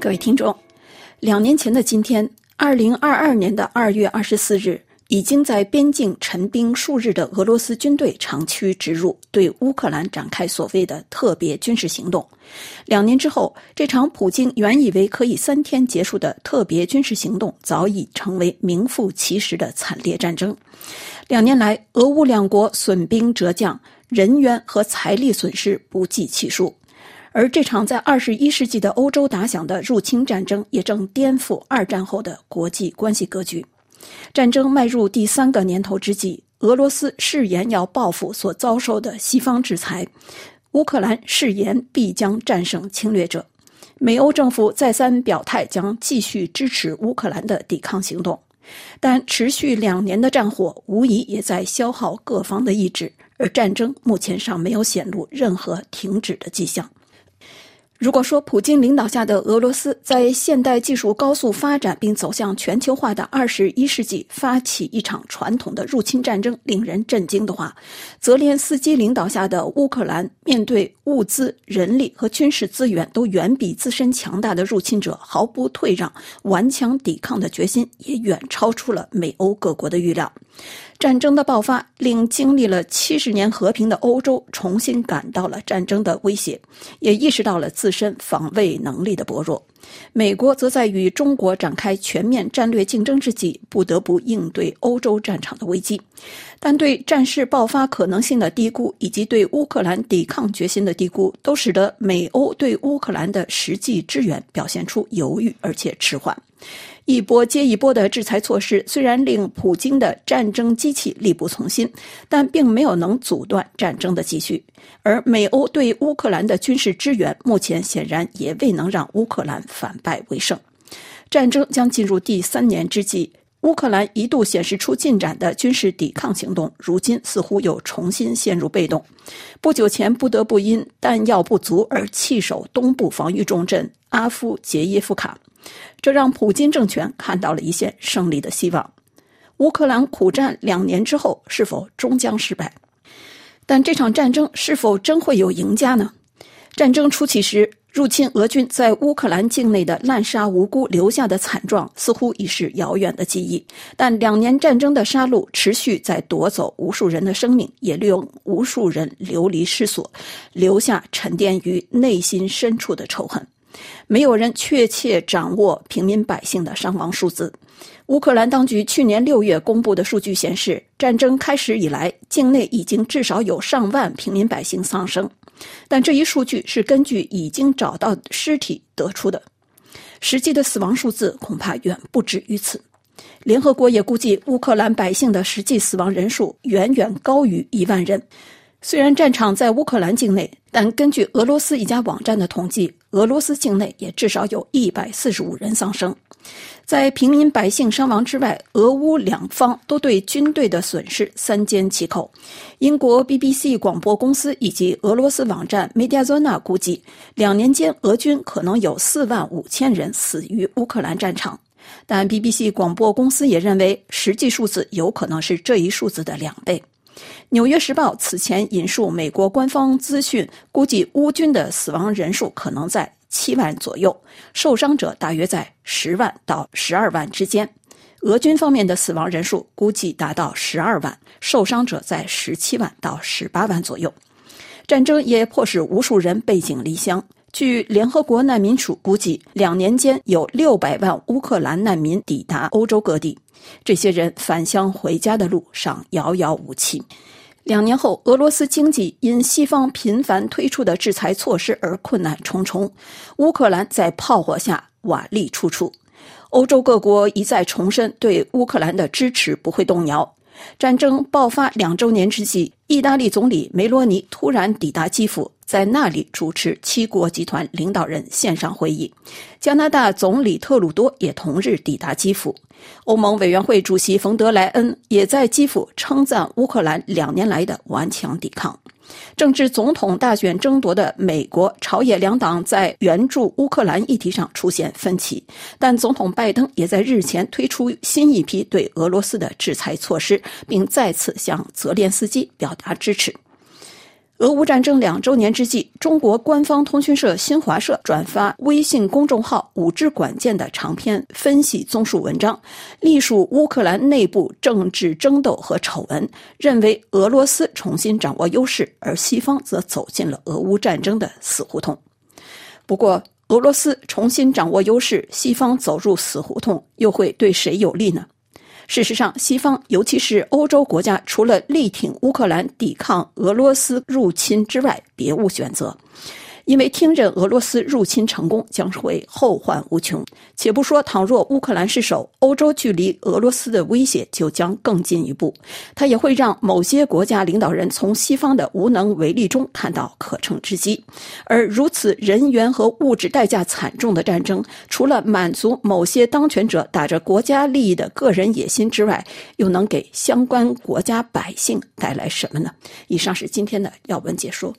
各位听众，两年前的今天，二零二二年的二月二十四日，已经在边境陈兵数日的俄罗斯军队长驱直入，对乌克兰展开所谓的特别军事行动。两年之后，这场普京原以为可以三天结束的特别军事行动，早已成为名副其实的惨烈战争。两年来，俄乌两国损兵折将，人员和财力损失不计其数。而这场在二十一世纪的欧洲打响的入侵战争，也正颠覆二战后的国际关系格局。战争迈入第三个年头之际，俄罗斯誓言要报复所遭受的西方制裁，乌克兰誓言必将战胜侵略者。美欧政府再三表态将继续支持乌克兰的抵抗行动，但持续两年的战火无疑也在消耗各方的意志，而战争目前尚没有显露任何停止的迹象。如果说普京领导下的俄罗斯在现代技术高速发展并走向全球化的二十一世纪发起一场传统的入侵战争令人震惊的话，泽连斯基领导下的乌克兰面对物资、人力和军事资源都远比自身强大的入侵者毫不退让、顽强抵抗的决心，也远超出了美欧各国的预料。战争的爆发令经历了七十年和平的欧洲重新感到了战争的威胁，也意识到了自身防卫能力的薄弱。美国则在与中国展开全面战略竞争之际，不得不应对欧洲战场的危机。但对战事爆发可能性的低估，以及对乌克兰抵抗决心的低估，都使得美欧对乌克兰的实际支援表现出犹豫而且迟缓。一波接一波的制裁措施虽然令普京的战争机器力不从心，但并没有能阻断战争的继续。而美欧对乌克兰的军事支援，目前显然也未能让乌克兰反败为胜。战争将进入第三年之际，乌克兰一度显示出进展的军事抵抗行动，如今似乎又重新陷入被动。不久前不得不因弹药不足而弃守东部防御重镇阿夫杰耶夫卡。这让普京政权看到了一线胜利的希望。乌克兰苦战两年之后，是否终将失败？但这场战争是否真会有赢家呢？战争初期时，入侵俄军在乌克兰境内的滥杀无辜留下的惨状，似乎已是遥远的记忆。但两年战争的杀戮持续在夺走无数人的生命，也令无数人流离失所，留下沉淀于内心深处的仇恨。没有人确切掌握平民百姓的伤亡数字。乌克兰当局去年六月公布的数据显示，战争开始以来，境内已经至少有上万平民百姓丧生。但这一数据是根据已经找到尸体得出的，实际的死亡数字恐怕远不止于此。联合国也估计，乌克兰百姓的实际死亡人数远远高于一万人。虽然战场在乌克兰境内，但根据俄罗斯一家网站的统计，俄罗斯境内也至少有一百四十五人丧生。在平民百姓伤亡之外，俄乌两方都对军队的损失三缄其口。英国 BBC 广播公司以及俄罗斯网站 Mediazona 估计，两年间俄军可能有四万五千人死于乌克兰战场。但 BBC 广播公司也认为，实际数字有可能是这一数字的两倍。《纽约时报》此前引述美国官方资讯，估计乌军的死亡人数可能在七万左右，受伤者大约在十万到十二万之间。俄军方面的死亡人数估计达到十二万，受伤者在十七万到十八万左右。战争也迫使无数人背井离乡。据联合国难民署估计，两年间有六百万乌克兰难民抵达欧洲各地。这些人返乡回家的路上遥遥无期。两年后，俄罗斯经济因西方频繁推出的制裁措施而困难重重，乌克兰在炮火下瓦砾处处。欧洲各国一再重申对乌克兰的支持不会动摇。战争爆发两周年之际，意大利总理梅罗尼突然抵达基辅。在那里主持七国集团领导人线上会议，加拿大总理特鲁多也同日抵达基辅，欧盟委员会主席冯德莱恩也在基辅称赞乌克兰两年来的顽强抵抗。正值总统大选争夺的美国朝野两党在援助乌克兰议题上出现分歧，但总统拜登也在日前推出新一批对俄罗斯的制裁措施，并再次向泽连斯基表达支持。俄乌战争两周年之际，中国官方通讯社新华社转发微信公众号“五之管见”的长篇分析综述文章，隶述乌克兰内部政治争斗和丑闻，认为俄罗斯重新掌握优势，而西方则走进了俄乌战争的死胡同。不过，俄罗斯重新掌握优势，西方走入死胡同，又会对谁有利呢？事实上，西方尤其是欧洲国家，除了力挺乌克兰抵抗俄罗斯入侵之外，别无选择。因为听任俄罗斯入侵成功将会后患无穷。且不说，倘若乌克兰失守，欧洲距离俄罗斯的威胁就将更进一步。它也会让某些国家领导人从西方的无能为力中看到可乘之机。而如此人员和物质代价惨重的战争，除了满足某些当权者打着国家利益的个人野心之外，又能给相关国家百姓带来什么呢？以上是今天的要闻解说。